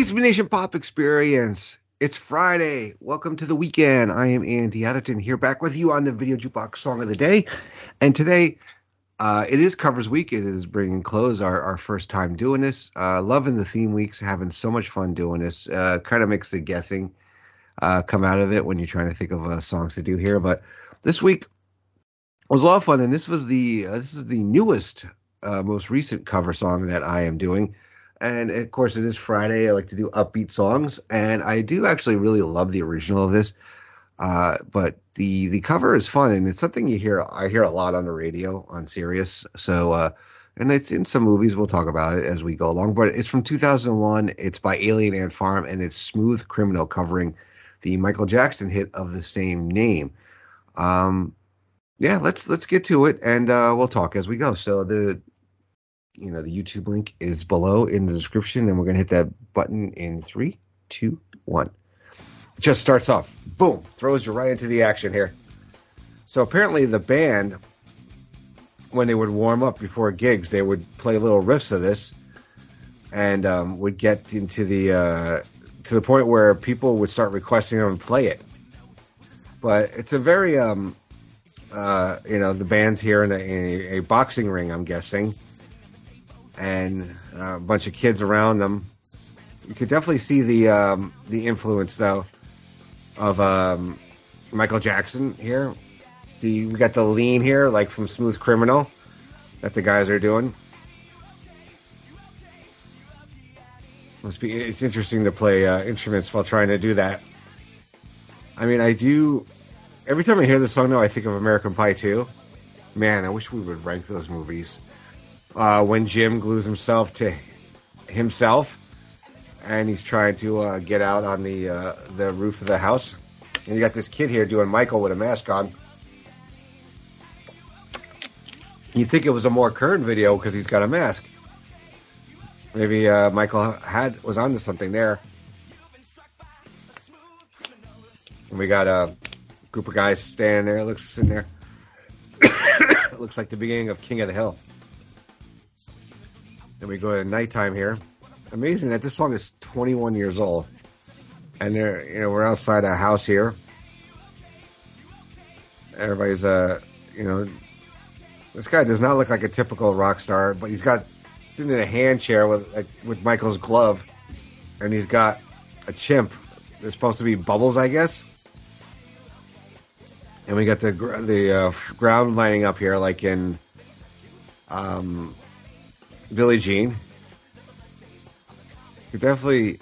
Place Nation Pop Experience. It's Friday. Welcome to the weekend. I am Andy Atherton here back with you on the Video Jukebox Song of the Day. And today, uh, it is covers week. It is bringing close our, our first time doing this. Uh, loving the theme weeks, having so much fun doing this. Uh, kind of makes the guessing uh, come out of it when you're trying to think of uh, songs to do here. But this week was a lot of fun, and this was the uh, this is the newest, most recent cover song that I am doing. And of course, it is Friday. I like to do upbeat songs, and I do actually really love the original of this. Uh, but the the cover is fun, and it's something you hear. I hear a lot on the radio on Sirius. So, uh, and it's in some movies. We'll talk about it as we go along. But it's from 2001. It's by Alien Ant Farm, and it's Smooth Criminal, covering the Michael Jackson hit of the same name. Um, yeah, let's let's get to it, and uh, we'll talk as we go. So the you know the YouTube link is below in the description, and we're gonna hit that button in three, two, one just starts off, boom, throws you right into the action here. So apparently the band, when they would warm up before gigs, they would play little riffs of this, and um, would get into the uh, to the point where people would start requesting them to play it. But it's a very um, uh, you know the band's here in a, in a, a boxing ring, I'm guessing, and a bunch of kids around them. You could definitely see the um, the influence though of um, Michael Jackson here. The we got the lean here, like from Smooth Criminal, that the guys are doing. Must be. It's interesting to play uh, instruments while trying to do that. I mean, I do. Every time I hear this song, though, I think of American Pie 2. Man, I wish we would rank those movies. Uh, when Jim glues himself to himself and he's trying to uh, get out on the uh, the roof of the house. And you got this kid here doing Michael with a mask on. You think it was a more current video because he's got a mask. Maybe uh, Michael had was onto something there. And we got a group of guys standing there. Looks sitting there. looks like the beginning of King of the Hill. We go to nighttime here amazing that this song is 21 years old, and you know we're outside a house here. Everybody's uh you know this guy does not look like a typical rock star, but he's got sitting in a hand chair with like, with Michael's glove, and he's got a chimp. There's supposed to be bubbles, I guess. And we got the the uh, ground lining up here, like in um, Billie Jean you definitely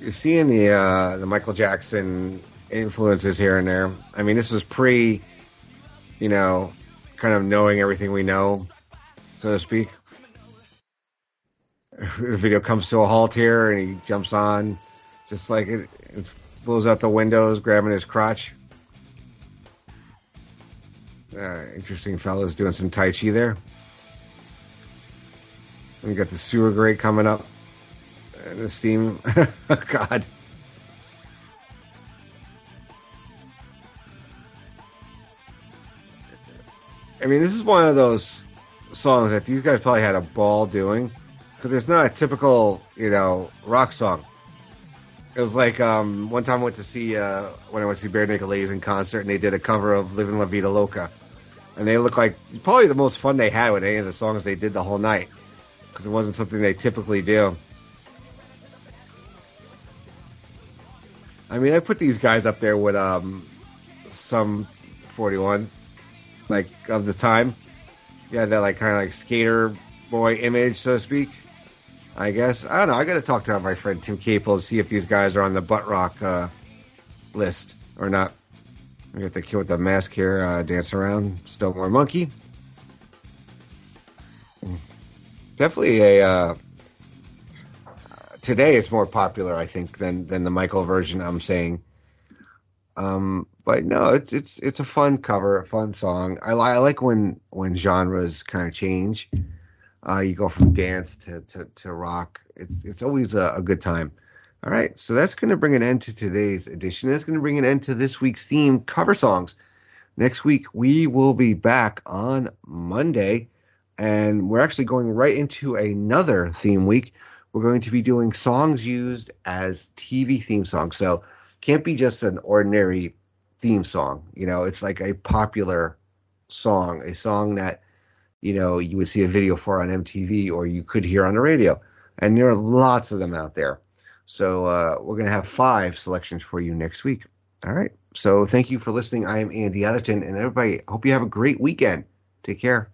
you're seeing the uh, the Michael Jackson influences here and there. I mean, this was pre, you know, kind of knowing everything we know, so to speak. The video comes to a halt here, and he jumps on, just like it, it blows out the windows, grabbing his crotch. Uh, interesting fellas doing some tai chi there. We got the sewer grate coming up And the Steam. Oh, God. I mean, this is one of those songs that these guys probably had a ball doing because it's not a typical, you know, rock song. It was like um, one time I went to see uh, when I went to see Barenaked Ladies in concert, and they did a cover of "Living La Vida Loca," and they looked like probably the most fun they had with any of the songs they did the whole night because it wasn't something they typically do. I mean, I put these guys up there with um, Sum 41, like of the time. Yeah, that like kind of like skater boy image, so to speak. I guess I don't know. I got to talk to my friend Tim Capel to see if these guys are on the butt rock uh, list or not. We got the kid with the mask here uh, dancing around, still more monkey. Definitely a uh, today it's more popular, I think, than than the Michael version. I'm saying. Um, but no, it's it's it's a fun cover, a fun song. I, I like when when genres kind of change. Uh, you go from dance to, to, to rock. It's it's always a, a good time. All right, so that's going to bring an end to today's edition. That's going to bring an end to this week's theme, cover songs. Next week we will be back on Monday, and we're actually going right into another theme week. We're going to be doing songs used as TV theme songs. So can't be just an ordinary theme song. You know, it's like a popular song, a song that you know you would see a video for on MTV or you could hear on the radio. And there are lots of them out there. So uh, we're going to have five selections for you next week. All right. So thank you for listening. I am Andy Atherton, and everybody, hope you have a great weekend. Take care.